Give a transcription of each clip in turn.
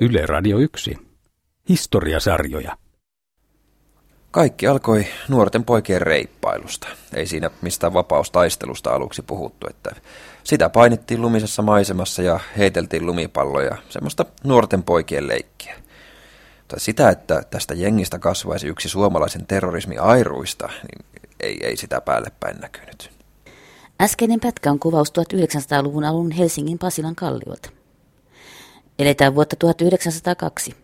Yle Radio 1. Historiasarjoja. Kaikki alkoi nuorten poikien reippailusta. Ei siinä mistään vapaustaistelusta aluksi puhuttu, että sitä painittiin lumisessa maisemassa ja heiteltiin lumipalloja, semmoista nuorten poikien leikkiä. Tai sitä, että tästä jengistä kasvaisi yksi suomalaisen terrorismi airuista, niin ei, ei sitä päälle päin näkynyt. Äskeinen pätkä on kuvaus 1900-luvun alun Helsingin Pasilan kalliolta. Eletään vuotta 1902.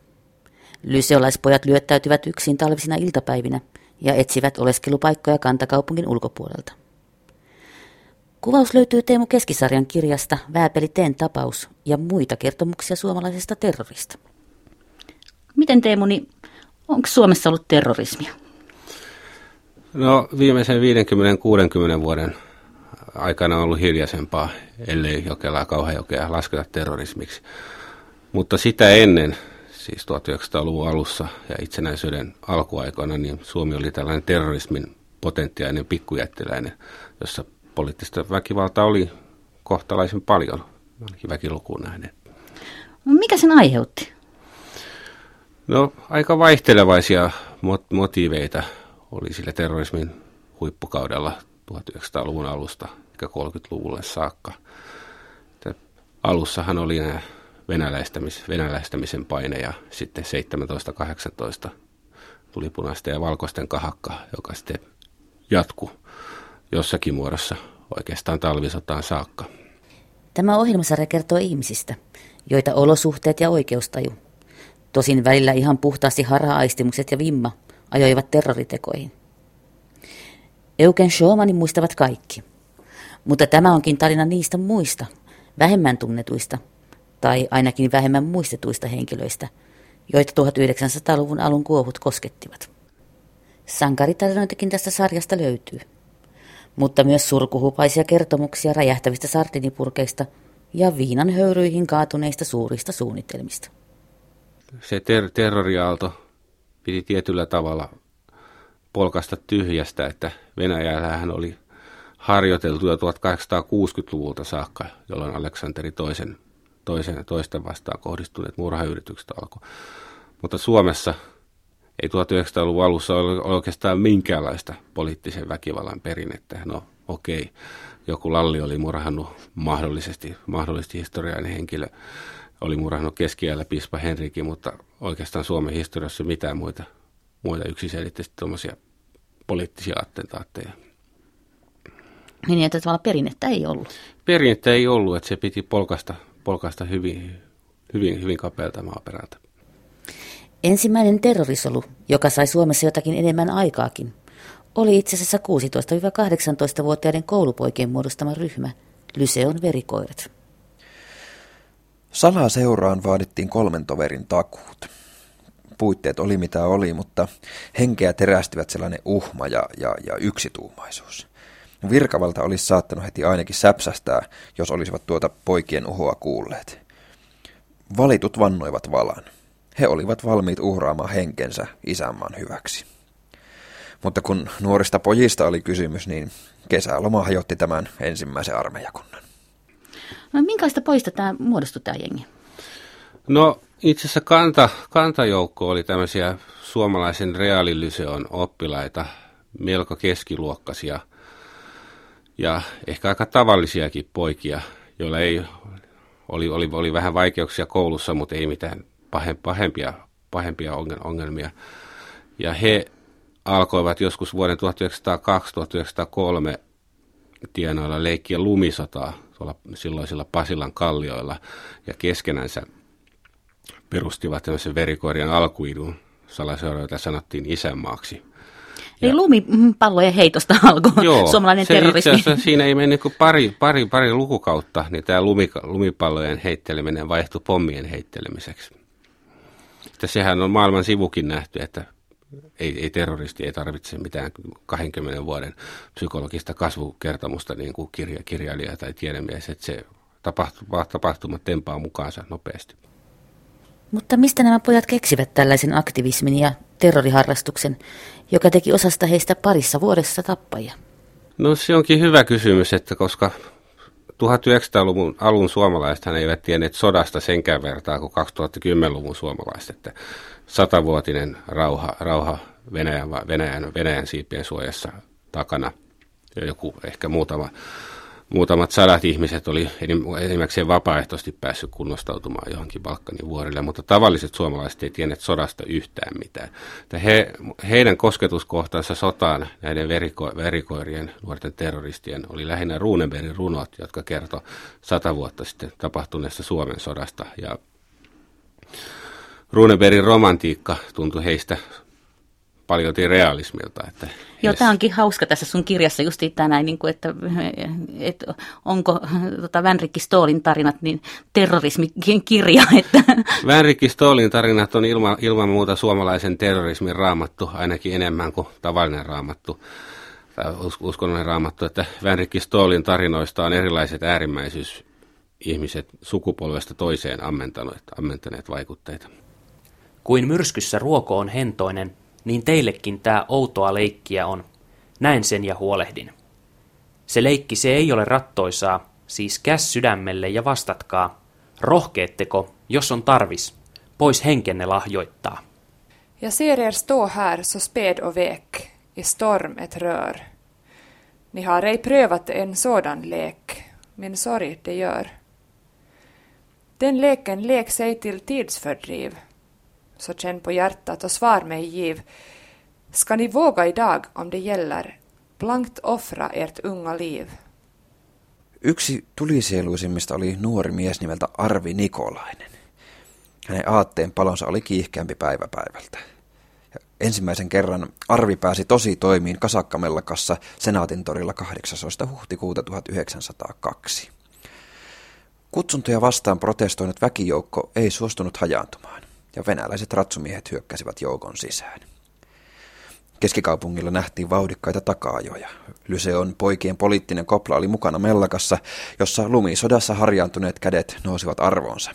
Lyseolaispojat lyöttäytyvät yksin talvisina iltapäivinä ja etsivät oleskelupaikkoja kantakaupungin ulkopuolelta. Kuvaus löytyy Teemu Keskisarjan kirjasta Vääpeli Teen tapaus ja muita kertomuksia suomalaisesta terrorista. Miten Teemu, niin onko Suomessa ollut terrorismia? No viimeisen 50-60 vuoden aikana on ollut hiljaisempaa, ellei Jokelaa Kauhajokea lasketa terrorismiksi. Mutta sitä ennen, siis 1900-luvun alussa ja itsenäisyyden alkuaikoina, niin Suomi oli tällainen terrorismin potentiaalinen pikkujättiläinen, jossa poliittista väkivaltaa oli kohtalaisen paljon, ainakin väkilukuun nähden. No, mikä sen aiheutti? No aika vaihtelevaisia motiiveita oli sillä terrorismin huippukaudella 1900-luvun alusta, eikä 30-luvulle saakka. Että alussahan oli nämä venäläistämis, venäläistämisen paine ja sitten 17-18 tuli punaisten ja valkoisten kahakka, joka sitten jatkui jossakin muodossa oikeastaan talvisotaan saakka. Tämä ohjelmasarja kertoo ihmisistä, joita olosuhteet ja oikeustaju, tosin välillä ihan puhtaasti hara-aistimukset ja vimma, ajoivat terroritekoihin. Eugen Schaumanin muistavat kaikki, mutta tämä onkin tarina niistä muista, vähemmän tunnetuista, tai ainakin vähemmän muistetuista henkilöistä, joita 1900-luvun alun kuohut koskettivat. Sankaritarinoitakin tästä sarjasta löytyy, mutta myös surkuhupaisia kertomuksia räjähtävistä sardinipurkeista ja viinan höyryihin kaatuneista suurista suunnitelmista. Se ter- terroriaalto piti tietyllä tavalla polkasta tyhjästä, että Venäjällähän oli harjoiteltu jo 1860-luvulta saakka, jolloin Aleksanteri toisen toisen, toisten vastaan kohdistuneet murhayritykset alkoi. Mutta Suomessa ei 1900-luvun alussa ole oikeastaan minkäänlaista poliittisen väkivallan perinnettä. No okei, okay. joku Lalli oli murhannut mahdollisesti, mahdollisesti historiallinen henkilö, oli murhannut keskiällä piispa Henrikin, mutta oikeastaan Suomen historiassa mitään muita, muita yksiselitteisesti tuommoisia poliittisia attentaatteja. Niin, että tavallaan perinnettä ei ollut. Perinnettä ei ollut, että se piti polkasta polkaista hyvin, hyvin, hyvin kapealta maaperältä. Ensimmäinen terrorisolu, joka sai Suomessa jotakin enemmän aikaakin, oli itse asiassa 16-18-vuotiaiden koulupoikien muodostama ryhmä, Lyseon verikoirat. Salaa seuraan vaadittiin kolmen toverin takuut. Puitteet oli mitä oli, mutta henkeä terästivät sellainen uhma ja, ja, ja yksituumaisuus. Virkavalta olisi saattanut heti ainakin säpsästää, jos olisivat tuota poikien uhoa kuulleet. Valitut vannoivat valan. He olivat valmiit uhraamaan henkensä isänmaan hyväksi. Mutta kun nuorista pojista oli kysymys, niin kesäloma hajotti tämän ensimmäisen armeijakunnan. No, minkälaista poista tämä muodostui tämä jengi? No itse asiassa kanta, kantajoukko oli tämmöisiä suomalaisen reaalilyseon oppilaita, melko keskiluokkaisia – ja ehkä aika tavallisiakin poikia, joilla ei, oli, oli, oli vähän vaikeuksia koulussa, mutta ei mitään pahempia, pahempia ongelmia. Ja he alkoivat joskus vuoden 1902-1903 tienoilla leikkiä lumisotaa tuolla silloisilla Pasilan kallioilla ja keskenänsä perustivat tämmöisen verikoirien alkuidun salaseura, jota sanottiin isänmaaksi. Eli lumipallojen heitosta alkoi Joo, suomalainen se terrorismi. Itse siinä ei mennyt kuin pari, pari, pari lukukautta, niin tämä lumi, lumipallojen heitteleminen vaihtui pommien heittelemiseksi. Että sehän on maailman sivukin nähty, että ei, ei terroristi ei tarvitse mitään 20 vuoden psykologista kasvukertomusta niin kuin kirja, kirjailija tai tiedemies, että se tapahtuma, tapahtumat tempaa mukaansa nopeasti. Mutta mistä nämä pojat keksivät tällaisen aktivismin ja terroriharrastuksen, joka teki osasta heistä parissa vuodessa tappajia? No se onkin hyvä kysymys, että koska 1900-luvun alun suomalaiset eivät tienneet sodasta senkään vertaa kuin 2010-luvun suomalaiset, että satavuotinen rauha, rauha Venäjän, Venäjän, Venäjän siipien suojassa takana joku ehkä muutama muutamat sadat ihmiset oli enimmäkseen vapaaehtoisesti päässyt kunnostautumaan johonkin Balkanin vuorille, mutta tavalliset suomalaiset ei tienneet sodasta yhtään mitään. he, heidän kosketuskohtansa sotaan näiden veriko, verikoirien, nuorten terroristien, oli lähinnä Runebergin runot, jotka kertoi sata vuotta sitten tapahtuneesta Suomen sodasta. Ja Runebergin romantiikka tuntui heistä paljon realismilta. Että Joo, tämä onkin hauska tässä sun kirjassa just tänään, niin kuin, että, että onko tota, Vänrikki Stoolin tarinat niin terrorismin kirja. Että. Vänrikki Stoolin tarinat on ilman, ilman muuta suomalaisen terrorismin raamattu, ainakin enemmän kuin tavallinen raamattu tai uskonnollinen raamattu, että Vänrikki Stoolin tarinoista on erilaiset äärimmäisyys ihmiset sukupolvesta toiseen ammentaneet, ammentaneet vaikutteita. Kuin myrskyssä ruoko on hentoinen, niin teillekin tämä outoa leikkiä on. Näen sen ja huolehdin. Se leikki se ei ole rattoisaa, siis käs sydämelle ja vastatkaa. Rohkeetteko, jos on tarvis, pois henkenne lahjoittaa. Jag ser er stå här så späd och vek, i storm ett rör. Ni har ej prövat en sådan lek, men sorg det gör. Den leken lek sig till tidsfördriv, så känn på hjärtat och svar mig giv. Ska ni våga idag, om det gäller, blankt offra ert unga liv? Yksi tulisieluisimmista oli nuori mies nimeltä Arvi Nikolainen. Hänen aatteen palonsa oli kiihkeämpi päivä päivältä. Ja ensimmäisen kerran Arvi pääsi tosi toimiin Kasakkamellakassa Senaatin torilla 18. huhtikuuta 1902. Kutsuntoja vastaan protestoinut väkijoukko ei suostunut hajaantumaan ja venäläiset ratsumiehet hyökkäsivät joukon sisään. Keskikaupungilla nähtiin vauhdikkaita takaajoja. Lyseon poikien poliittinen kopla oli mukana mellakassa, jossa lumisodassa harjaantuneet kädet nousivat arvoonsa.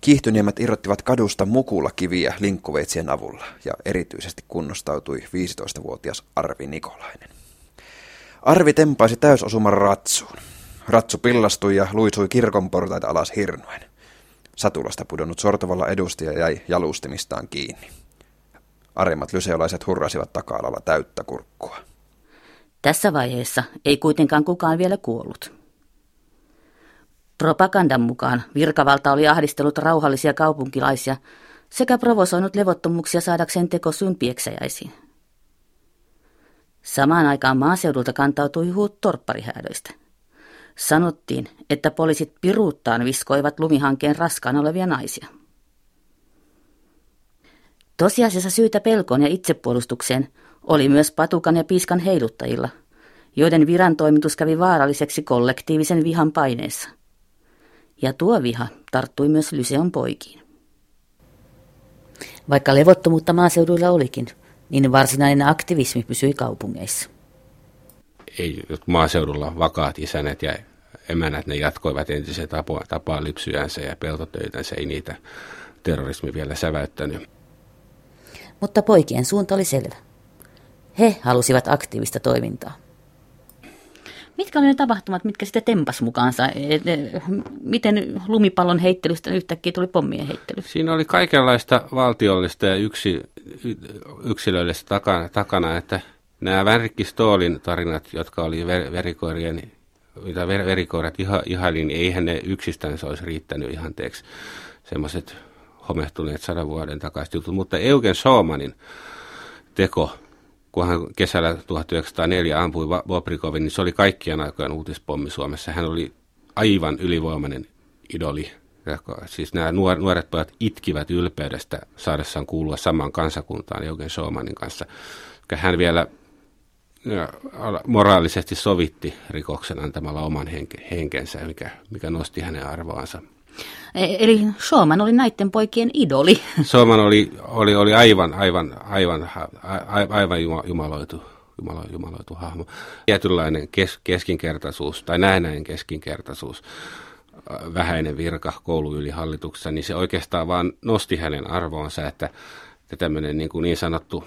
Kiihtyniemmät irrottivat kadusta mukulla kiviä linkkuveitsien avulla, ja erityisesti kunnostautui 15-vuotias Arvi Nikolainen. Arvi tempaisi täysosuman ratsuun. Ratsu pillastui ja luisui kirkon portaita alas hirnoen. Satulasta pudonnut sortavalla edustaja jäi jalustimistaan kiinni. Aremmat lyseolaiset hurrasivat taka-alalla täyttä kurkkua. Tässä vaiheessa ei kuitenkaan kukaan vielä kuollut. Propagandan mukaan virkavalta oli ahdistellut rauhallisia kaupunkilaisia sekä provosoinut levottomuuksia saadakseen tekosyyn pieksäjäisiin. Samaan aikaan maaseudulta kantautui huut torpparihäädöistä – Sanottiin, että poliisit piruuttaan viskoivat lumihankkeen raskaan olevia naisia. Tosiasiassa syytä pelkoon ja itsepuolustukseen oli myös patukan ja piiskan heiluttajilla, joiden virantoimitus kävi vaaralliseksi kollektiivisen vihan paineessa. Ja tuo viha tarttui myös Lyseon poikiin. Vaikka levottomuutta maaseuduilla olikin, niin varsinainen aktivismi pysyi kaupungeissa ei maaseudulla vakaat isänet ja emänät, ne jatkoivat entisen tapaa, tapaa lypsyänsä ja peltotöitänsä, ei niitä terrorismi vielä säväyttänyt. Mutta poikien suunta oli selvä. He halusivat aktiivista toimintaa. Mitkä olivat ne tapahtumat, mitkä sitten tempas mukaansa? Miten lumipallon heittelystä yhtäkkiä tuli pommien heittely? Siinä oli kaikenlaista valtiollista ja yksi, yksilöllistä takana, takana että – Nämä Värkki Stoolin tarinat, jotka oli ver, verikoirien, mitä ver, verikoirat iha, ihaili, niin eihän ne yksistään se olisi riittänyt ihanteeksi semmoiset homehtuneet sadan vuoden takaisin jutut. Mutta Eugen Soomanin teko, kun hän kesällä 1904 ampui Bobrikovin, niin se oli kaikkien aikojen uutispommi Suomessa. Hän oli aivan ylivoimainen idoli. Siis nämä nuoret pojat itkivät ylpeydestä saadessaan kuulua samaan kansakuntaan Eugen Soomanin kanssa. Hän vielä moraalisesti sovitti rikoksen antamalla oman henke, henkensä, mikä, mikä nosti hänen arvoansa. E, eli Schumann oli näiden poikien idoli. Schumann oli, oli, oli aivan, aivan, aivan, aivan jumaloitu, jumalo, jumaloitu hahmo. Tietynlainen kes, keskinkertaisuus tai näennäinen keskinkertaisuus, vähäinen virka kouluylihalituksessa, niin se oikeastaan vaan nosti hänen arvoonsa, että, että tämmöinen niin, kuin niin sanottu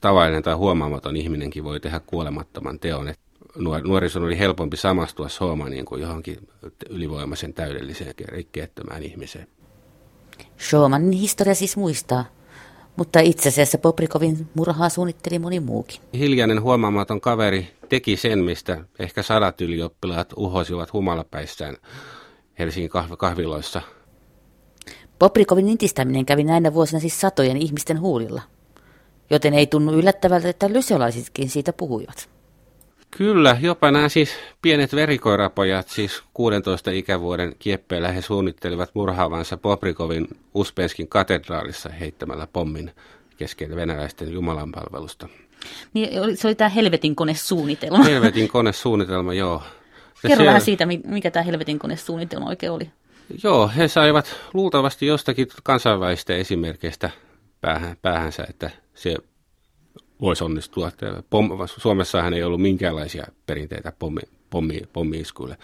tavallinen tai huomaamaton ihminenkin voi tehdä kuolemattoman teon. Et nuorison oli helpompi samastua Soomaniin kuin johonkin ylivoimaisen täydelliseen rikkeettömään ihmiseen. Showmanin historia siis muistaa, mutta itse asiassa Poprikovin murhaa suunnitteli moni muukin. Hiljainen huomaamaton kaveri teki sen, mistä ehkä sadat ylioppilaat uhosivat humalapäissään Helsingin kahviloissa. Poprikovin intistäminen kävi näinä vuosina siis satojen ihmisten huulilla, joten ei tunnu yllättävältä, että lyseolaisitkin siitä puhuivat. Kyllä, jopa nämä siis pienet verikoirapojat, siis 16 ikävuoden kieppeillä he suunnittelivat murhaavansa Poprikovin Uspenskin katedraalissa heittämällä pommin keskellä venäläisten jumalanpalvelusta. Niin, se oli tämä helvetin konesuunnitelma. Helvetin konesuunnitelma, joo. Ja Kerro siellä... vähän siitä, mikä tämä helvetin konesuunnitelma oikein oli. Joo, he saivat luultavasti jostakin kansainvälistä esimerkkeistä päähän, päähänsä, että se voisi onnistua. Pom, Suomessahan ei ollut minkäänlaisia perinteitä pommi, pommi, pommi-iskuille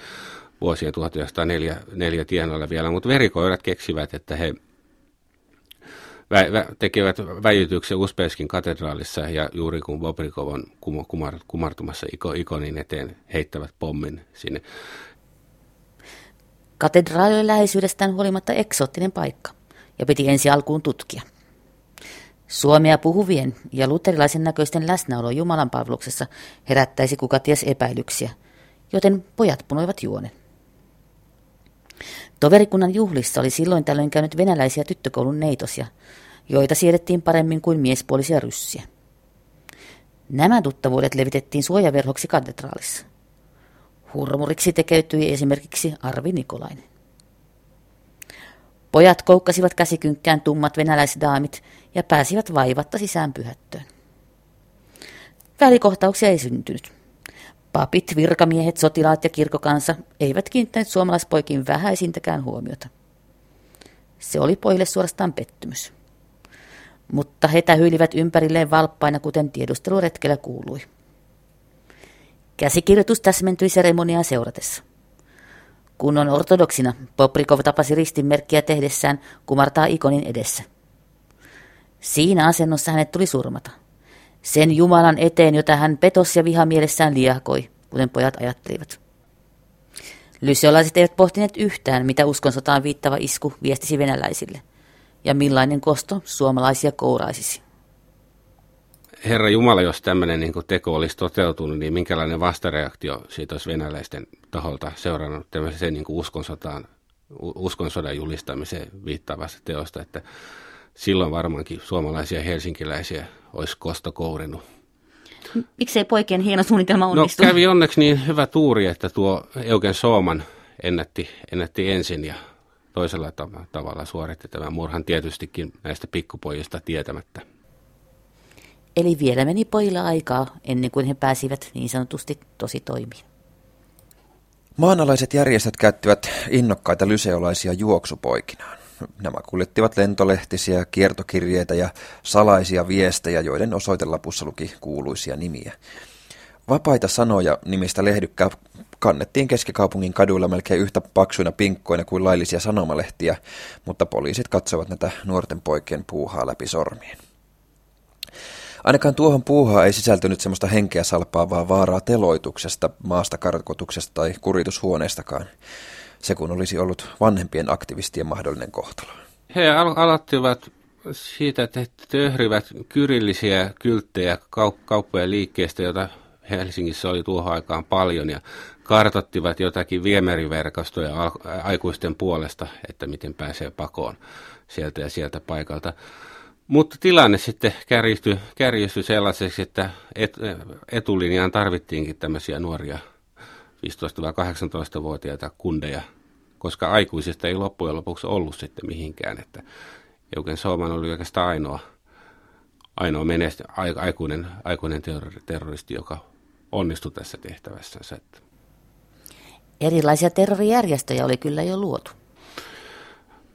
vuosien 1904 tienoilla vielä, mutta verikoirat keksivät, että he vä, vä, tekevät väijytyksen Uspenskin katedraalissa ja juuri kun Bobrikov on kumar, kumartumassa ikonin eteen, heittävät pommin sinne. Katedraali oli läheisyydestään huolimatta eksoottinen paikka ja piti ensi alkuun tutkia. Suomea puhuvien ja luterilaisen näköisten läsnäolo Jumalan palveluksessa herättäisi kuka ties epäilyksiä, joten pojat punoivat juonen. Toverikunnan juhlissa oli silloin tällöin käynyt venäläisiä tyttökoulun neitosia, joita siedettiin paremmin kuin miespuolisia ryssiä. Nämä tuttavuudet levitettiin suojaverhoksi katedraalissa. Hurmuriksi tekeytyi esimerkiksi Arvi Nikolainen. Pojat koukkasivat käsikynkkään tummat venäläisdaamit ja pääsivät vaivatta sisään pyhättöön. Välikohtauksia ei syntynyt. Papit, virkamiehet, sotilaat ja kirkokansa eivät kiinnittäneet suomalaispoikin vähäisintäkään huomiota. Se oli pojille suorastaan pettymys. Mutta he tähyilivät ympärilleen valppaina, kuten tiedusteluretkellä kuului. Käsikirjoitus täsmentyi seremoniaa seuratessa. Kun on ortodoksina, Poprikov tapasi ristinmerkkiä tehdessään kumartaa ikonin edessä. Siinä asennossa hänet tuli surmata. Sen Jumalan eteen, jota hän petos ja vihamielessään liahkoi, kuten pojat ajattelivat. Lysiolaiset eivät pohtineet yhtään, mitä uskonsotaan viittava isku viestisi venäläisille, ja millainen kosto suomalaisia kouraisisi. Herra Jumala, jos tämmöinen niin teko olisi toteutunut, niin minkälainen vastareaktio siitä olisi venäläisten taholta seurannut tämmöiseen niin uskonsotaan, uskonsodan julistamiseen viittaavasta teosta, että silloin varmaankin suomalaisia helsinkiläisiä olisi kosto kourinut. Miksei poikien hieno suunnitelma onnistu? No kävi onneksi niin hyvä tuuri, että tuo Eugen Sooman ennätti, ennätti ensin ja toisella tavalla suoritti tämän murhan tietystikin näistä pikkupojista tietämättä. Eli vielä meni pojilla aikaa ennen kuin he pääsivät niin sanotusti tosi toimiin. Maanalaiset järjestöt käyttivät innokkaita lyseolaisia juoksupoikinaan. Nämä kuljettivat lentolehtisiä, kiertokirjeitä ja salaisia viestejä, joiden osoitelapussa luki kuuluisia nimiä. Vapaita sanoja nimistä lehdykkää kannettiin keskikaupungin kaduilla melkein yhtä paksuina pinkkoina kuin laillisia sanomalehtiä, mutta poliisit katsovat näitä nuorten poikien puuhaa läpi sormien. Ainakaan tuohon puuhaa ei sisältynyt semmoista henkeä salpaavaa vaaraa teloituksesta, maasta karkotuksesta tai kuritushuoneestakaan. Se kun olisi ollut vanhempien aktivistien mahdollinen kohtalo. He al- aloittivat siitä, että he töhrivät kyrillisiä kylttejä kaup- kauppojen liikkeestä, joita Helsingissä oli tuohon aikaan paljon, ja kartottivat jotakin viemäriverkostoja aikuisten puolesta, että miten pääsee pakoon sieltä ja sieltä paikalta. Mutta tilanne sitten kärjistyi, kärjistyi sellaiseksi, että et, etulinjaan tarvittiinkin tämmöisiä nuoria 15-18-vuotiaita kundeja, koska aikuisista ei loppujen lopuksi ollut sitten mihinkään. Että Eugen Sooman oli oikeastaan ainoa, ainoa menesty, aikuinen, aikuinen terroristi, joka onnistui tässä tehtävässä. Erilaisia terrorijärjestöjä oli kyllä jo luotu.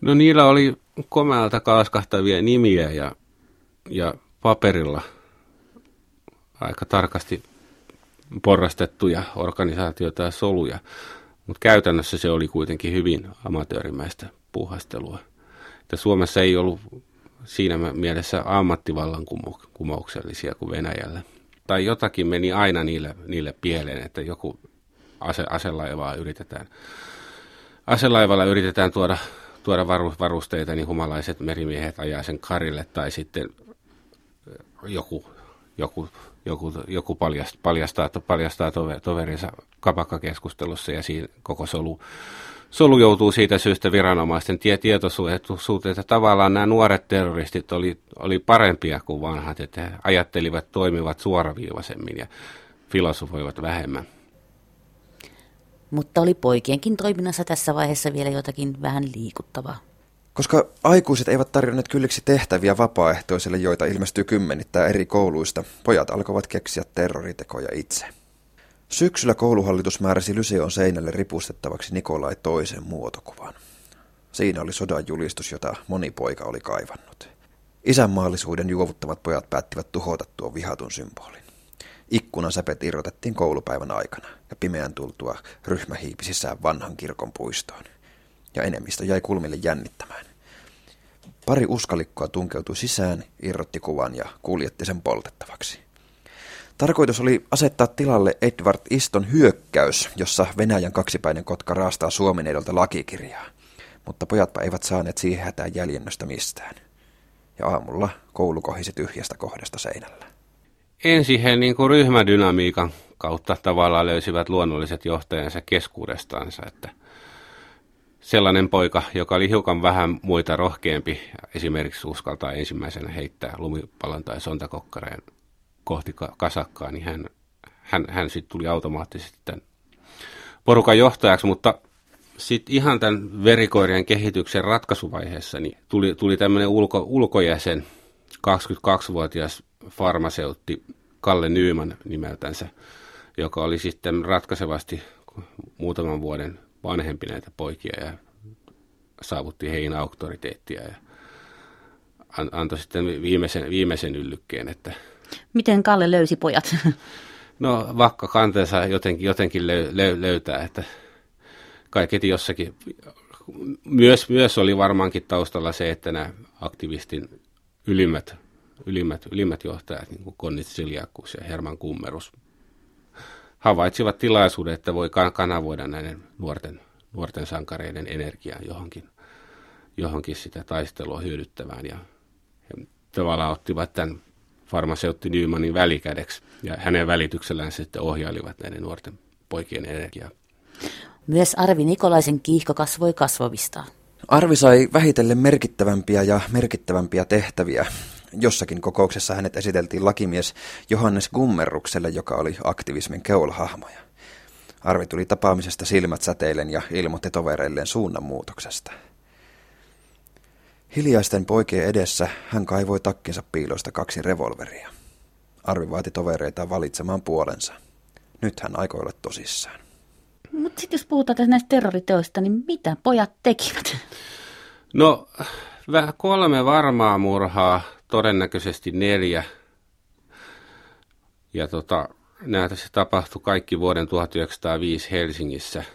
No niillä oli komealta kaaskahtavia nimiä ja, ja paperilla aika tarkasti porrastettuja organisaatioita ja soluja, mutta käytännössä se oli kuitenkin hyvin amatöörimäistä puuhastelua. Että Suomessa ei ollut siinä mielessä ammattivallan kumouksellisia kuin Venäjällä. tai jotakin meni aina niille, niille pieleen, että joku ase, aselaivaa yritetään, aselaivalla yritetään tuoda, tuoda varusteita, niin humalaiset merimiehet ajaa sen karille, tai sitten joku, joku, joku, joku paljastaa, paljastaa, toverinsa kapakkakeskustelussa ja siinä koko solu, solu joutuu siitä syystä viranomaisten tie, tietoisuuteen, että tavallaan nämä nuoret terroristit oli, oli parempia kuin vanhat, että he ajattelivat, toimivat suoraviivaisemmin ja filosofoivat vähemmän. Mutta oli poikienkin toiminnassa tässä vaiheessa vielä jotakin vähän liikuttavaa. Koska aikuiset eivät tarjonneet kylliksi tehtäviä vapaaehtoisille, joita ilmestyy kymmenittää eri kouluista, pojat alkoivat keksiä terroritekoja itse. Syksyllä kouluhallitus määräsi Lyseon seinälle ripustettavaksi Nikolai toisen muotokuvan. Siinä oli sodan julistus, jota moni poika oli kaivannut. Isänmaallisuuden juovuttavat pojat päättivät tuhota tuon vihatun symbolin. Ikkunan säpet irrotettiin koulupäivän aikana ja pimeän tultua ryhmä hiipi sisään vanhan kirkon puistoon. Ja enemmistö jäi kulmille jännittämään. Pari uskalikkoa tunkeutui sisään, irrotti kuvan ja kuljetti sen poltettavaksi. Tarkoitus oli asettaa tilalle Edward Iston hyökkäys, jossa Venäjän kaksipäinen kotka raastaa Suomen edolta lakikirjaa. Mutta pojatpa eivät saaneet siihen hätään jäljennöstä mistään. Ja aamulla koulu kohisi tyhjästä kohdasta seinällä. Ensin he niin kuin ryhmädynamiikan kautta tavallaan löysivät luonnolliset johtajansa keskuudestaansa, että sellainen poika, joka oli hiukan vähän muita rohkeampi, esimerkiksi uskaltaa ensimmäisenä heittää lumipallon tai sontakokkareen kohti kasakkaa, niin hän, hän, hän sitten tuli automaattisesti tämän porukan johtajaksi, mutta sitten ihan tämän verikoirien kehityksen ratkaisuvaiheessa niin tuli, tuli tämmöinen ulko, ulkojäsen, 22-vuotias farmaseutti Kalle Nyyman nimeltänsä, joka oli sitten ratkaisevasti muutaman vuoden vanhempi näitä poikia ja saavutti heihin auktoriteettia ja antoi sitten viimeisen, viimeisen yllykkeen, että Miten Kalle löysi pojat? No vakka kanteensa jotenkin, jotenkin löy, löy, löytää, että kaiketi jossakin. Myös, myös oli varmaankin taustalla se, että nämä aktivistin ylimmät, ylimmät, ylimmät johtajat, niin kuin Konnit Siljakkus ja Herman Kummerus, havaitsivat tilaisuuden, että voi kanavoida näiden nuorten, nuorten sankareiden energiaa johonkin, johonkin sitä taistelua hyödyttävään. Ja he tavallaan ottivat tämän farmaseutti Nymanin välikädeksi ja hänen välityksellään sitten ohjailivat näiden nuorten poikien energiaa. Myös Arvi Nikolaisen kiihko kasvoi kasvavistaan. Arvi sai vähitellen merkittävämpiä ja merkittävämpiä tehtäviä. Jossakin kokouksessa hänet esiteltiin lakimies Johannes Gummerrukselle, joka oli aktivismin keulahahmoja. Arvi tuli tapaamisesta silmät säteilen ja ilmoitti tovereilleen suunnanmuutoksesta. Hiljaisten poikien edessä hän kaivoi takkinsa piiloista kaksi revolveria. Arvi vaati tovereita valitsemaan puolensa. Nyt hän aikoi olla tosissaan. Mutta sitten jos puhutaan tässä näistä terroriteoista, niin mitä pojat tekivät? No, kolme varmaa murhaa, todennäköisesti neljä. Ja tota, näitä se tapahtui kaikki vuoden 1905 Helsingissä –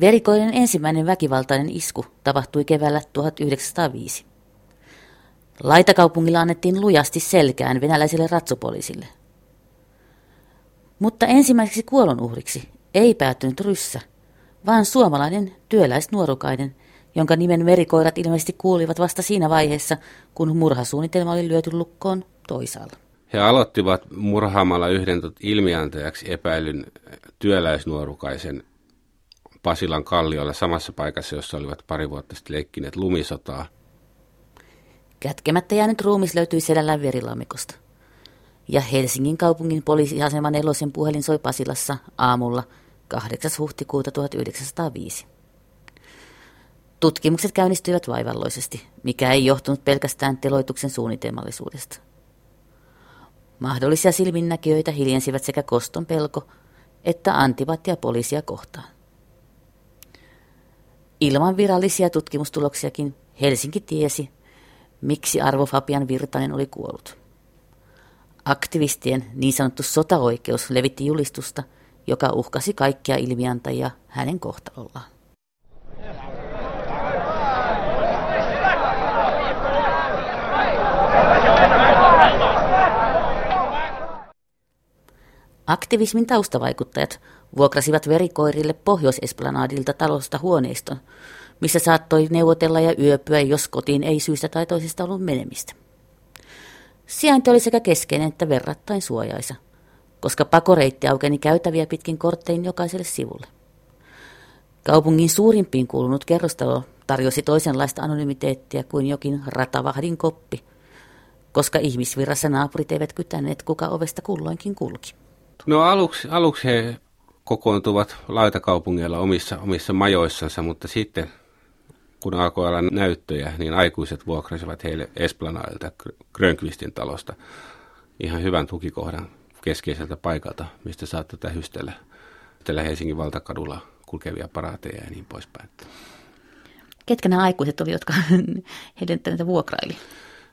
Verikoiden ensimmäinen väkivaltainen isku tapahtui keväällä 1905. Laitakaupungilla annettiin lujasti selkään venäläisille ratsupoliisille. Mutta ensimmäiseksi kuolonuhriksi ei päättynyt ryssä, vaan suomalainen työläisnuorukainen, jonka nimen verikoirat ilmeisesti kuulivat vasta siinä vaiheessa, kun murhasuunnitelma oli lyöty lukkoon toisaalla. He aloittivat murhaamalla yhden ilmiantajaksi epäilyn työläisnuorukaisen Pasilan kalliolla samassa paikassa, jossa olivat pari vuotta sitten leikkineet lumisotaa. Kätkemättä jäänyt ruumis löytyi selällään verilammikosta. Ja Helsingin kaupungin poliisiaseman elosen puhelin soi Pasilassa aamulla 8. huhtikuuta 1905. Tutkimukset käynnistyivät vaivalloisesti, mikä ei johtunut pelkästään teloituksen suunnitelmallisuudesta. Mahdollisia silminnäkijöitä hiljensivät sekä koston pelko että antipattia poliisia kohtaan. Ilman virallisia tutkimustuloksiakin Helsinki tiesi, miksi Arvo Fabian Virtanen oli kuollut. Aktivistien niin sanottu sotaoikeus levitti julistusta, joka uhkasi kaikkia ilmiantajia hänen kohtalollaan. Aktivismin taustavaikuttajat vuokrasivat verikoirille Pohjois-Esplanadilta talosta huoneiston, missä saattoi neuvotella ja yöpyä, jos kotiin ei syystä tai toisesta ollut menemistä. Sijainti oli sekä keskeinen että verrattain suojaisa, koska pakoreitti aukeni käytäviä pitkin korttein jokaiselle sivulle. Kaupungin suurimpiin kuulunut kerrostalo tarjosi toisenlaista anonymiteettia kuin jokin ratavahdin koppi, koska ihmisvirrassa naapurit eivät kytäneet, kuka ovesta kulloinkin kulki. No aluksi, aluksi he kokoontuvat laitakaupungeilla omissa, omissa majoissansa, mutta sitten kun alkoi olla näyttöjä, niin aikuiset vuokrasivat heille Esplanailta Grönqvistin talosta ihan hyvän tukikohdan keskeiseltä paikalta, mistä saattoi tähystellä tällä Helsingin valtakadulla kulkevia paraateja ja niin poispäin. Ketkä nämä aikuiset olivat, jotka heidän näitä vuokraili?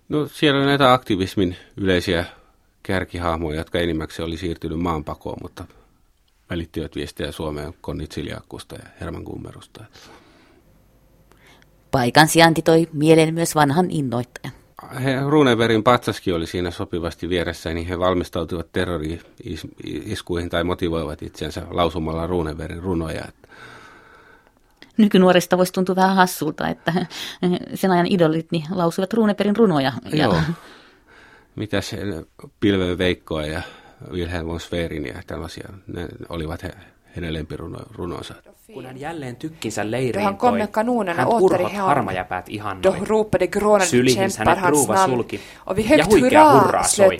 No siellä on näitä aktivismin yleisiä kärkihahmoja, jotka enimmäkseen oli siirtynyt maanpakoon, mutta välittivät viestejä Suomeen Konni Tsiliakkusta ja Herman Kummerusta. Paikan sijainti toi mieleen myös vanhan innoittajan. He, Runeverin patsaskin oli siinä sopivasti vieressä, niin he valmistautuivat terrori-iskuihin tai motivoivat itsensä lausumalla Runeverin runoja. Nykynuorista voisi tuntua vähän hassulta, että sen ajan idolit niin lausuivat Runeperin runoja. Ja... Joo. Mitäs Pilven Veikkoa ja Wilhelm von Sverin ja tällaisia, ne olivat he, heidän lempirunonsa. Kun hän jälleen tykkinsä leiriin toi, hän urhot harmajapäät ihannoin. Sylihin hänet ruuva sulki, ja huikea hurraa soi.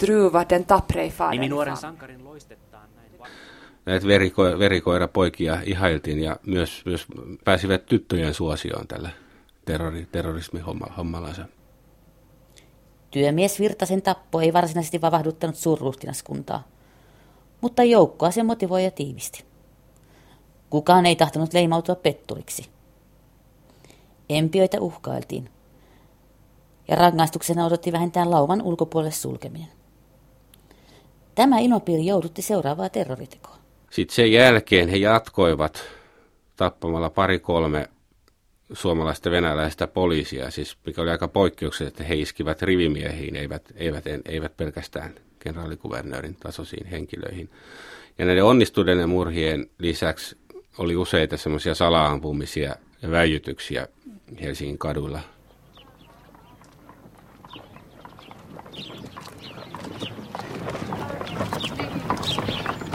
Niminuoren sankarin loistettaan näin. Näitä veriko- verikoirapoikia ihailtiin ja myös, myös pääsivät tyttöjen suosioon tällä terrori, terrorismihommallansa. Työmies Virtasen tappo ei varsinaisesti vavahduttanut suurruhtinaskuntaa, mutta joukkoa se motivoi ja tiivisti. Kukaan ei tahtonut leimautua petturiksi. Empioita uhkailtiin, ja rangaistuksena odotti vähintään lauman ulkopuolelle sulkeminen. Tämä ilmapiiri joudutti seuraavaa terroritekoa. Sitten sen jälkeen he jatkoivat tappamalla pari-kolme suomalaista venäläistä poliisia, siis mikä oli aika poikkeuksellista, että he iskivät rivimiehiin, eivät, eivät, eivät pelkästään kenraalikuvernöörin tasoisiin henkilöihin. Ja näiden onnistuneiden murhien lisäksi oli useita semmoisia salaampumisia ja väijytyksiä Helsingin kaduilla.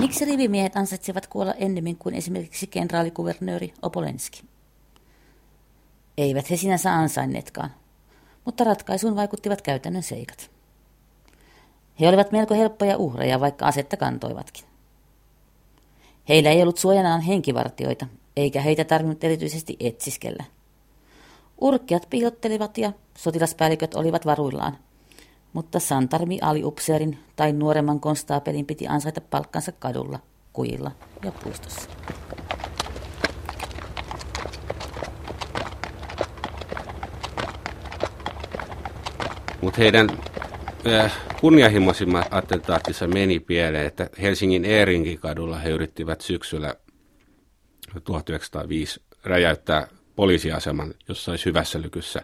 Miksi rivimiehet ansaitsivat kuolla ennemmin kuin esimerkiksi kenraalikuvernööri Opolenski? Eivät he sinänsä ansainneetkaan, mutta ratkaisuun vaikuttivat käytännön seikat. He olivat melko helppoja uhreja, vaikka asetta kantoivatkin. Heillä ei ollut suojanaan henkivartioita, eikä heitä tarvinnut erityisesti etsiskellä. Urkkiat piilottelivat ja sotilaspäälliköt olivat varuillaan, mutta Santarmi aliupseerin tai nuoremman konstaapelin piti ansaita palkkansa kadulla, kujilla ja puistossa. Mutta heidän äh, kunnianhimoisimmat attentaattinsa meni pieleen, että Helsingin Eerinkin kadulla he yrittivät syksyllä 1905 räjäyttää poliisiaseman jossain hyvässä lykyssä,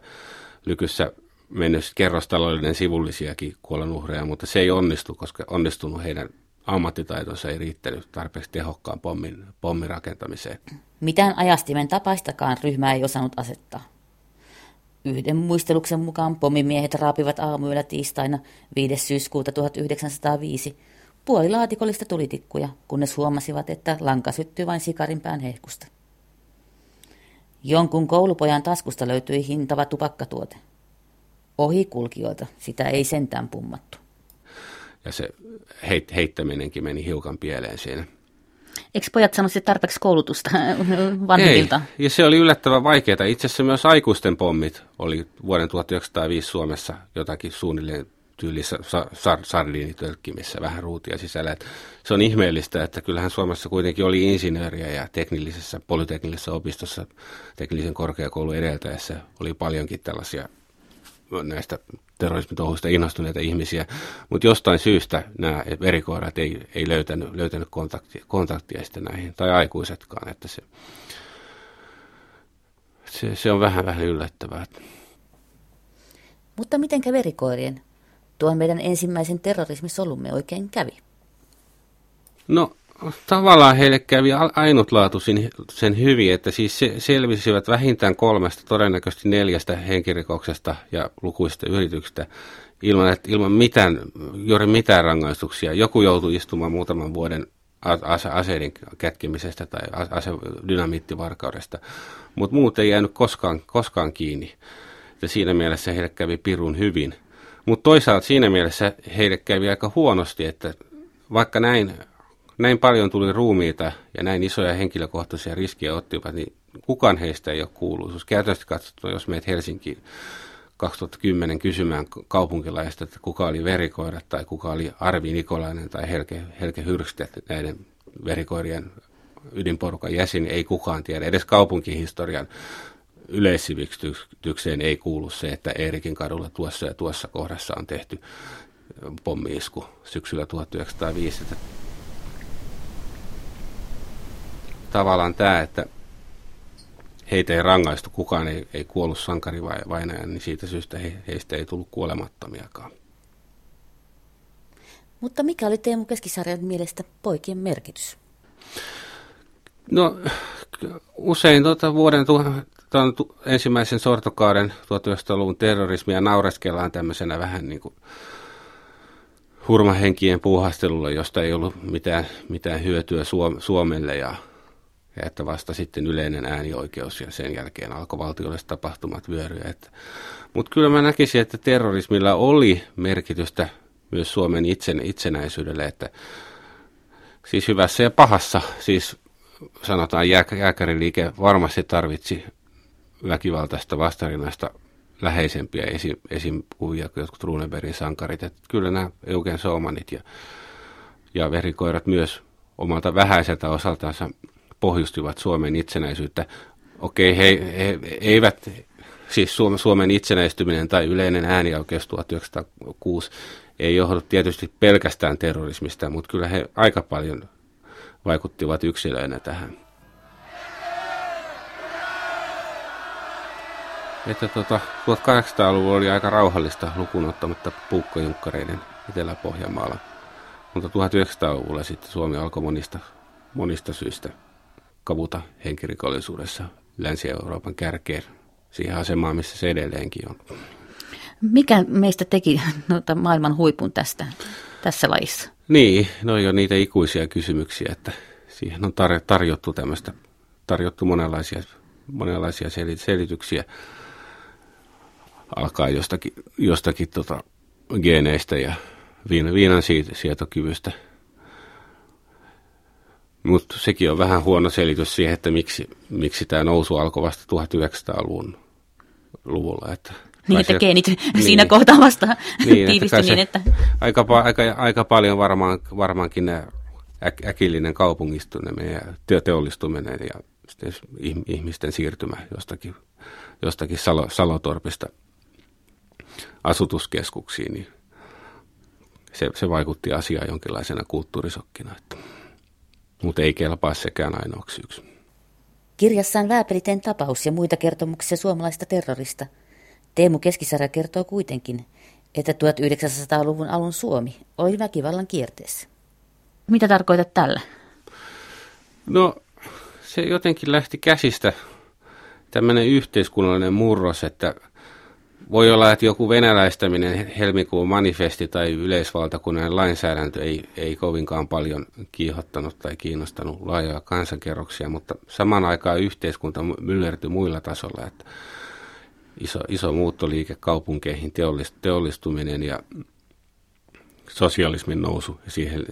lykyssä mennyt kerrostalollinen sivullisiakin kuolonuhreja, mutta se ei onnistu, koska onnistunut heidän ammattitaitonsa ei riittänyt tarpeeksi tehokkaan pommin, pommin rakentamiseen. Mitään ajastimen tapaistakaan ryhmää ei osannut asettaa. Yhden muisteluksen mukaan pomimiehet raapivat aamuyöllä tiistaina 5. syyskuuta 1905 puolilaatikollista tulitikkuja, kunnes huomasivat, että lanka syttyi vain sikarinpään hehkusta. Jonkun koulupojan taskusta löytyi hintava tupakkatuote. Ohikulkijoilta sitä ei sentään pummattu. Ja se heit- heittäminenkin meni hiukan pieleen siinä. Eikö pojat sano tarpeeksi koulutusta vanhemmilta? Ei, ja se oli yllättävän vaikeaa. Itse asiassa myös aikuisten pommit oli vuoden 1905 Suomessa jotakin suunnilleen tyylissä sar- vähän ruutia sisällä. Et se on ihmeellistä, että kyllähän Suomessa kuitenkin oli insinööriä ja teknillisessä, polyteknillisessä opistossa, teknillisen korkeakoulun edeltäessä oli paljonkin tällaisia näistä terrorismitouhuista innostuneita ihmisiä, mutta jostain syystä nämä verikoirat ei, ei löytänyt, löytänyt kontaktia, kontaktia sitten näihin, tai aikuisetkaan, että se, se, se on vähän vähän yllättävää. Mutta miten verikoirien tuon meidän ensimmäisen terrorismisolumme oikein kävi? No, tavallaan heille kävi ainutlaatuisin sen hyvin, että siis se selvisivät vähintään kolmesta, todennäköisesti neljästä henkirikoksesta ja lukuisista yrityksistä ilman, että, ilman mitään, juuri mitään rangaistuksia. Joku joutui istumaan muutaman vuoden ase- aseiden kätkemisestä tai ase- dynamiittivarkaudesta, mutta muut ei jäänyt koskaan, koskaan kiinni. Ja siinä mielessä heille kävi pirun hyvin. Mutta toisaalta siinä mielessä heille kävi aika huonosti, että vaikka näin, näin paljon tuli ruumiita ja näin isoja henkilökohtaisia riskejä ottivat, niin kukaan heistä ei ole kuullut. Jos käytännössä katsottuna, jos meet Helsinkiin 2010 kysymään kaupunkilaista, että kuka oli verikoirat tai kuka oli Arvi Nikolainen tai Helke, Helke Hyrstet, näiden verikoirien ydinporukan jäsen, ei kukaan tiedä. Edes kaupunkihistorian yleissivistykseen ei kuulu se, että Eerikin kadulla tuossa ja tuossa kohdassa on tehty pommiisku syksyllä 1905. Tavallaan tämä, että heitä ei rangaistu, kukaan ei, ei kuollut sankarivainajan, niin siitä syystä he, heistä ei tullut kuolemattomiakaan. Mutta mikä oli Teemu Keskisarjan mielestä poikien merkitys? No usein tuota, vuoden tuon ensimmäisen sortokauden 1900-luvun terrorismia naureskellaan tämmöisenä vähän niin kuin hurmahenkien puuhastelulla, josta ei ollut mitään, mitään hyötyä Suomelle ja ja että vasta sitten yleinen äänioikeus ja sen jälkeen alkoi valtiolliset tapahtumat vyöryä. Mutta kyllä mä näkisin, että terrorismilla oli merkitystä myös Suomen itsen, itsenäisyydelle, että siis hyvässä ja pahassa, siis sanotaan jääkäriliike varmasti tarvitsi väkivaltaista vastarinnaista läheisempiä esim, esinkuvia kuin jotkut Runebergin sankarit. Että kyllä nämä Eugen Soomanit ja, ja verikoirat myös omalta vähäiseltä osaltansa pohjustivat Suomen itsenäisyyttä. Okei, he, he, he eivät, siis Suomen itsenäistyminen tai yleinen äänioikeus 1906 ei johdu tietysti pelkästään terrorismista, mutta kyllä he aika paljon vaikuttivat yksilöinä tähän. Että tota, 1800-luvulla oli aika rauhallista lukuun ottamatta puukkojunkkareiden Etelä-Pohjanmaalla. Mutta 1900-luvulla sitten Suomi alkoi monista, monista syistä kavuta henkirikollisuudessa Länsi-Euroopan kärkeen siihen asemaan, missä se edelleenkin on. Mikä meistä teki noita maailman huipun tästä, tässä lajissa? Niin, no jo niitä ikuisia kysymyksiä, että siihen on tar- tarjottu tämmöistä, tarjottu monenlaisia, monenlaisia sel- selityksiä. Alkaa jostakin, jostakin tota, geeneistä ja viinan, viinan sietokyvystä – mutta sekin on vähän huono selitys siihen, että miksi, miksi tämä nousu alkoi vasta 1900-luvun luvulla. Että niin, että geenit niin, siinä kohtaa vasta niin, tiivistyi niin, että... Aika, aika, aika paljon varmaan, varmaankin ne äk, äkillinen kaupungistuminen ja teollistuminen ja ihmisten siirtymä jostakin, jostakin Salo, Salotorpista asutuskeskuksiin, niin se, se vaikutti asiaan jonkinlaisena kulttuurisokkina. Että mutta ei kelpaa sekään ainoaksi yksi. Kirjassaan Vääpeliten tapaus ja muita kertomuksia suomalaista terrorista. Teemu Keskisarja kertoo kuitenkin, että 1900-luvun alun Suomi oli väkivallan kierteessä. Mitä tarkoitat tällä? No, se jotenkin lähti käsistä tämmöinen yhteiskunnallinen murros, että voi olla, että joku venäläistäminen, helmikuun manifesti tai yleisvaltakunnan lainsäädäntö ei, ei kovinkaan paljon kiihottanut tai kiinnostanut laajoja kansankerroksia, mutta saman aikaan yhteiskunta myllertyi muilla tasolla, että iso, iso muuttoliike kaupunkeihin, teollistuminen ja sosialismin nousu ja siihen,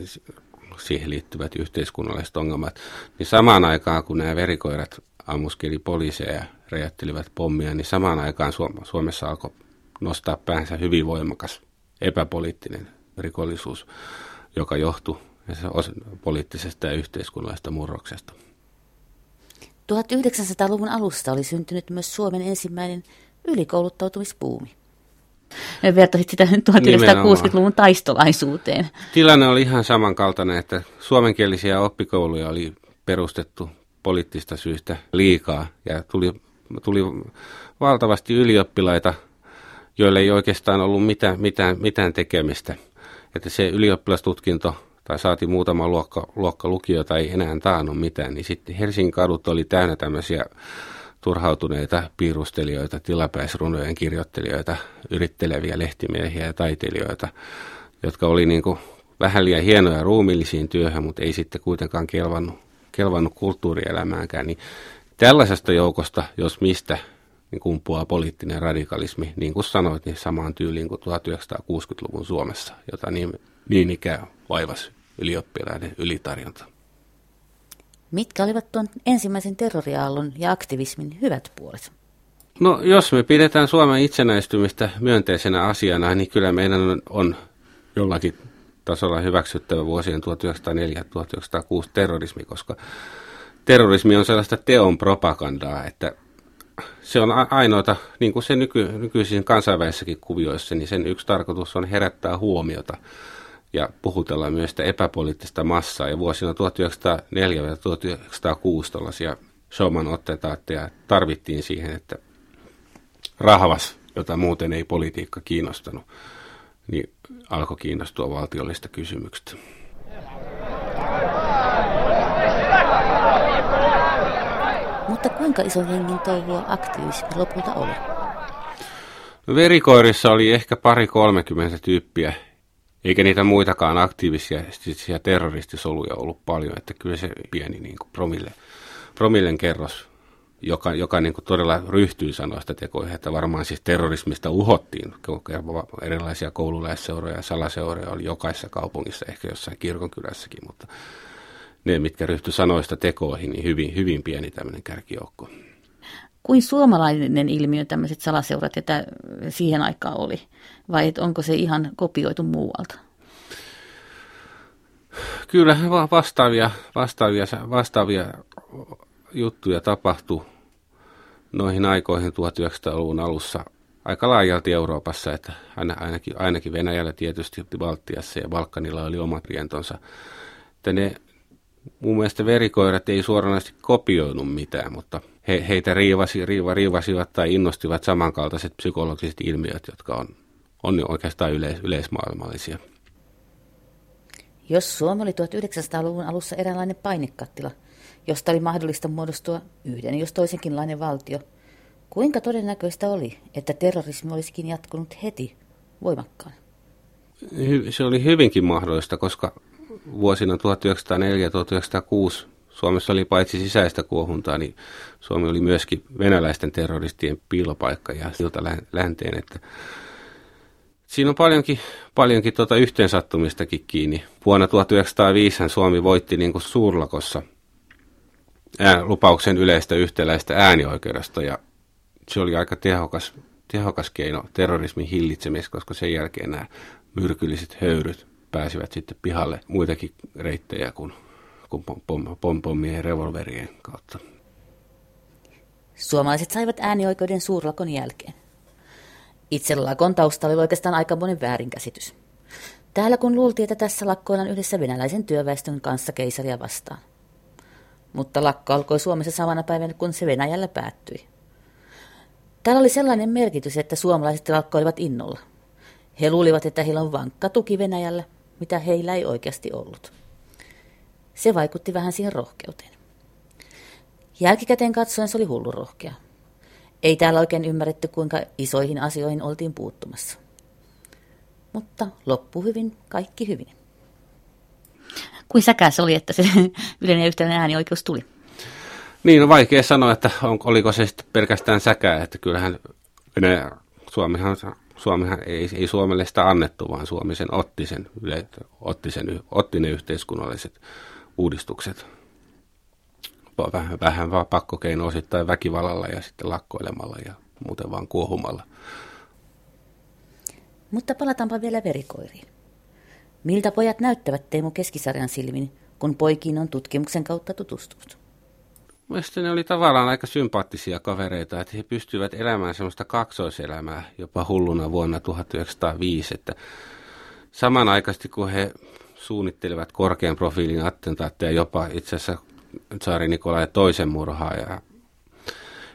siihen liittyvät yhteiskunnalliset ongelmat, niin samaan aikaan kun nämä verikoirat ammuskeli poliiseja räjäyttelivät pommia, niin samaan aikaan Suomessa alkoi nostaa päänsä hyvin voimakas epäpoliittinen rikollisuus, joka johtui poliittisesta ja yhteiskunnallisesta murroksesta. 1900-luvun alusta oli syntynyt myös Suomen ensimmäinen ylikouluttautumispuumi. Vertaisit sitä 1960-luvun taistolaisuuteen. Tilanne oli ihan samankaltainen, että suomenkielisiä oppikouluja oli perustettu poliittista syistä liikaa ja tuli tuli valtavasti ylioppilaita, joille ei oikeastaan ollut mitään, mitään, mitään tekemistä. Että se ylioppilastutkinto tai saatiin muutama luokka, luokka lukio tai ei enää taannut mitään, niin sitten Helsingin kadut oli täynnä tämmöisiä turhautuneita piirustelijoita, tilapäisrunojen kirjoittelijoita, yritteleviä lehtimiehiä ja taiteilijoita, jotka oli niin kuin vähän liian hienoja ruumillisiin työhön, mutta ei sitten kuitenkaan kelvannut, kelvannut kulttuurielämäänkään. Niin tällaisesta joukosta, jos mistä, niin kumpuaa poliittinen radikalismi, niin kuin sanoit, niin samaan tyyliin kuin 1960-luvun Suomessa, jota niin, niin ikään vaivasi ylioppilaiden ylitarjonta. Mitkä olivat tuon ensimmäisen terroriaallon ja aktivismin hyvät puolet? No jos me pidetään Suomen itsenäistymistä myönteisenä asiana, niin kyllä meidän on, on jollakin tasolla hyväksyttävä vuosien 1904-1906 terrorismi, koska terrorismi on sellaista teon propagandaa, että se on ainoata, niin kuin se nyky, nykyisin kansainvälisessäkin kuvioissa, niin sen yksi tarkoitus on herättää huomiota ja puhutella myös sitä epäpoliittista massaa. Ja vuosina 1904-1906 tällaisia showman ottetaatteja tarvittiin siihen, että rahvas, jota muuten ei politiikka kiinnostanut, niin alkoi kiinnostua valtiollista kysymyksistä. Mutta kuinka iso hengin touhua aktivismi lopulta oli? No, verikoirissa oli ehkä pari kolmekymmentä tyyppiä, eikä niitä muitakaan aktiivisia terroristisoluja ollut paljon, että kyllä se pieni niin kuin promille, promillen kerros, joka, joka niin kuin todella ryhtyi sanoista tekoihin, että varmaan siis terrorismista uhottiin. Erilaisia koululaisseuroja ja salaseuroja oli jokaisessa kaupungissa, ehkä jossain kirkonkylässäkin, mutta ne, mitkä ryhtyi sanoista tekoihin, niin hyvin, hyvin pieni tämmöinen kärkijoukko. Kuin suomalainen ilmiö tämmöiset salaseurat, että siihen aikaan oli? Vai onko se ihan kopioitu muualta? Kyllä vastaavia, vastaavia, vastaavia juttuja tapahtui noihin aikoihin 1900-luvun alussa aika laajalti Euroopassa, että ainakin, ainakin Venäjällä tietysti Baltiassa ja Balkanilla oli omat rientonsa. Että ne mun mielestä verikoirat ei suoranaisesti kopioinut mitään, mutta he, heitä riivasi, riiva, riivasivat tai innostivat samankaltaiset psykologiset ilmiöt, jotka on, on oikeastaan yleis, yleismaailmallisia. Jos Suomi oli 1900-luvun alussa eräänlainen painekattila, josta oli mahdollista muodostua yhden jos toisenkinlainen valtio, kuinka todennäköistä oli, että terrorismi olisikin jatkunut heti voimakkaan? Se oli hyvinkin mahdollista, koska vuosina 1904-1906 Suomessa oli paitsi sisäistä kuohuntaa, niin Suomi oli myöskin venäläisten terroristien piilopaikka ja siltä länteen, että Siinä on paljonkin, paljonkin tuota yhteensattumistakin kiinni. Vuonna 1905 Suomi voitti niin kuin suurlakossa lupauksen yleistä yhtäläistä äänioikeudesta ja se oli aika tehokas, tehokas keino terrorismin hillitsemisessä, koska sen jälkeen nämä myrkylliset höyryt pääsivät sitten pihalle muitakin reittejä kuin, kuin pom, pom, ja revolverien kautta. Suomalaiset saivat äänioikeuden suurlakon jälkeen. Itse lakon taustalla oli oikeastaan aika monen väärinkäsitys. Täällä kun luultiin, että tässä lakkoillaan yhdessä venäläisen työväestön kanssa keisaria vastaan. Mutta lakko alkoi Suomessa samana päivänä, kun se Venäjällä päättyi. Täällä oli sellainen merkitys, että suomalaiset lakkoilivat innolla. He luulivat, että heillä on vankka tuki Venäjällä, mitä heillä ei oikeasti ollut. Se vaikutti vähän siihen rohkeuteen. Jälkikäteen katsoen se oli hullu rohkea. Ei täällä oikein ymmärretty, kuinka isoihin asioihin oltiin puuttumassa. Mutta loppu hyvin, kaikki hyvin. Kuin säkää se oli, että se yleinen ja yhtenäinen äänioikeus tuli? Niin, on vaikea sanoa, että on, oliko se sitten pelkästään säkää, että kyllähän Venäjä, Suomihan Suomihan ei, ei Suomelle sitä annettu, vaan Suomi sen otti, sen, otti, sen, otti ne yhteiskunnalliset uudistukset vähän, vähän vaan pakkokeino osittain väkivallalla ja sitten lakkoilemalla ja muuten vaan kuohumalla. Mutta palataanpa vielä verikoiriin. Miltä pojat näyttävät Teemu Keskisarjan silmin, kun poikiin on tutkimuksen kautta tutustunut? Mielestäni ne oli tavallaan aika sympaattisia kavereita, että he pystyivät elämään semmoista kaksoiselämää jopa hulluna vuonna 1905, että samanaikaisesti kun he suunnittelivat korkean profiilin attentaatteja jopa itse asiassa Tsaari Nikolai toisen murhaa ja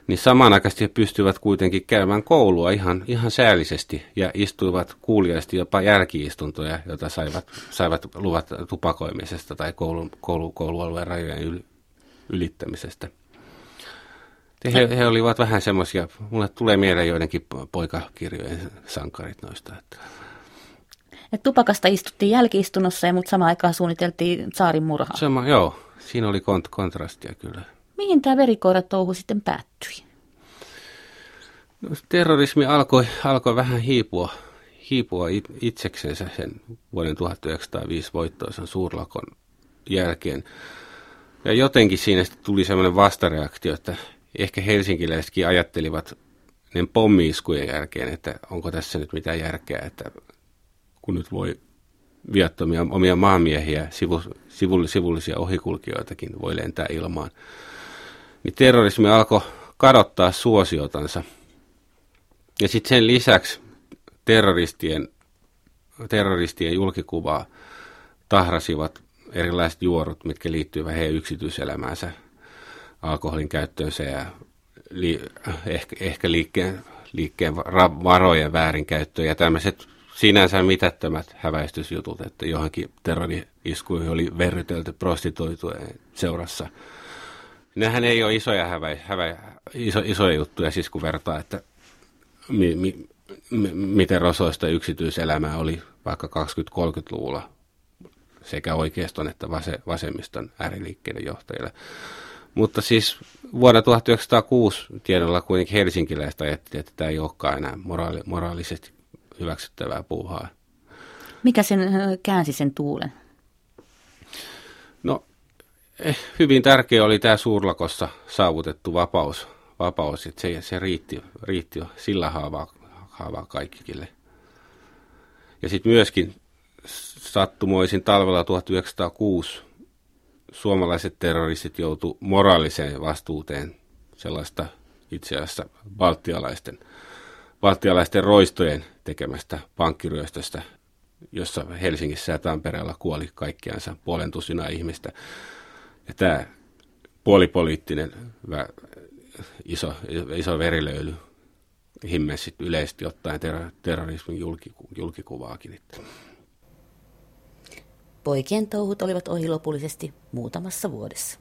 niin samanaikaisesti he pystyivät kuitenkin käymään koulua ihan, ihan säällisesti ja istuivat kuuliaisesti jopa jälkiistuntoja, joita saivat, saivat luvat tupakoimisesta tai koulu, koulu, koulualueen rajojen yl, ylittämisestä. He, he olivat vähän semmoisia, mulle tulee mieleen joidenkin poikakirjojen sankarit noista. Että. Et tupakasta istuttiin jälkiistunnossa, mutta samaan aikaan suunniteltiin saarin murhaa. Sama, joo, siinä oli kont- kontrastia kyllä. Mihin tämä verikoiratouhu sitten päättyi? No, terrorismi alkoi, alkoi vähän hiipua, hiipua itseksensä sen vuoden 1905 voittoisen suurlakon jälkeen. Ja jotenkin siinä tuli sellainen vastareaktio, että ehkä helsinkiläisetkin ajattelivat ne pommiiskujen jälkeen, että onko tässä nyt mitään järkeä, että kun nyt voi viattomia omia maamiehiä, sivu, sivullisia ohikulkijoitakin voi lentää ilmaan, niin terrorismi alkoi kadottaa suosiotansa. Ja sitten sen lisäksi terroristien, terroristien julkikuvaa tahrasivat erilaiset juorut, mitkä liittyvät heidän yksityiselämäänsä, alkoholin käyttöönsä ja li, ehkä, ehkä liikkeen, liikkeen varojen väärinkäyttöön ja tämmöiset sinänsä mitättömät häväistysjutut, että johonkin terrori-iskuihin oli verrytelty prostituitujen seurassa. Nehän ei ole isoja, hävä, hävä, iso, isoja juttuja, siis kun vertaa, että mi, mi, mi, miten rosoista yksityiselämää oli vaikka 20-30-luvulla sekä oikeiston että vasemmiston ääriliikkeiden johtajille. Mutta siis vuonna 1906 tiedolla kuitenkin helsinkiläistä ajatteli, että tämä ei olekaan enää moraali, moraalisesti hyväksyttävää puuhaa. Mikä sen käänsi sen tuulen? No, eh, hyvin tärkeä oli tämä suurlakossa saavutettu vapaus. vapaus että se, se riitti, riitti jo sillä haavaa, haavaa kaikille. Ja sitten myöskin sattumoisin talvella 1906 suomalaiset terroristit joutu moraaliseen vastuuteen sellaista itse asiassa baltialaisten, baltialaisten roistojen tekemästä pankkiryöstöstä, jossa Helsingissä ja Tampereella kuoli kaikkiansa puolen tusina ihmistä. Ja tämä puolipoliittinen iso, iso verilöyly himmensi yleisesti ottaen terrorismin julkikuvaakin. Poikien touhut olivat ohi lopullisesti muutamassa vuodessa.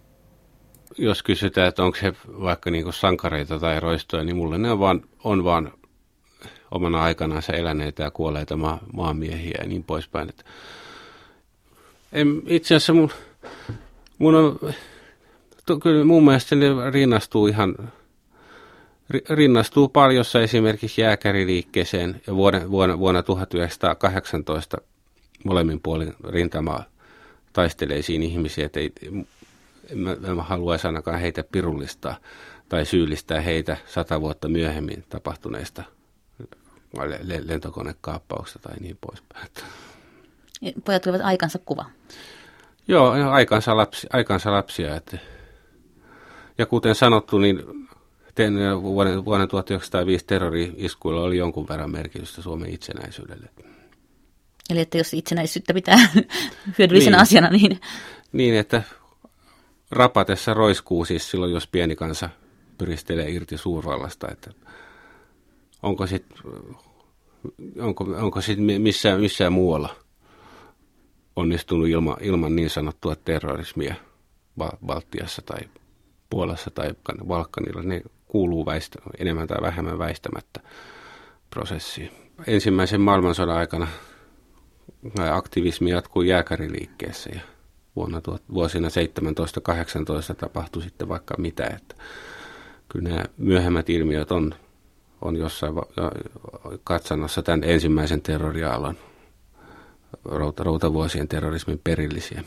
Jos kysytään, että onko he vaikka niin sankareita tai roistoja, niin mulle ne on vaan, on vaan omana aikanaan eläneitä ja kuolleita ma- maamiehiä ja niin poispäin. Että en, itse asiassa mun, mun on, to, kyllä mun mielestä ne rinnastuu ihan, rinnastuu paljossa esimerkiksi jääkäriliikkeeseen ja vuonna, vuonna, vuonna 1918 molemmin puolin rintamaa taisteleisiin ihmisiä, että ei, en mä, en mä haluaisi ainakaan heitä pirullistaa tai syyllistää heitä sata vuotta myöhemmin tapahtuneista lentokonekaappauksesta tai niin poispäin. Pojat olivat aikansa kuva. Joo, aikansa, lapsi, aikansa lapsia. Että. Ja kuten sanottu, niin vuoden, vuoden 1905 terrori-iskuilla oli jonkun verran merkitystä Suomen itsenäisyydelle. Eli että jos itsenäisyyttä pitää hyödyllisenä niin. asiana, niin... Niin, että rapatessa roiskuu siis silloin, jos pieni kansa pyristelee irti suurvallasta, että onko sitten onko, onko sit missään, missään muualla onnistunut ilma, ilman niin sanottua terrorismia Baltiassa tai Puolassa tai Balkanilla. Ne kuuluu väistä, enemmän tai vähemmän väistämättä prosessiin. Ensimmäisen maailmansodan aikana aktivismi jatkuu jääkäriliikkeessä ja vuonna vuosina 17-18 tapahtui sitten vaikka mitä. Että kyllä nämä myöhemmät ilmiöt on on jossain katsannossa tämän ensimmäisen terroriaallon routavuosien terrorismin perillisiä.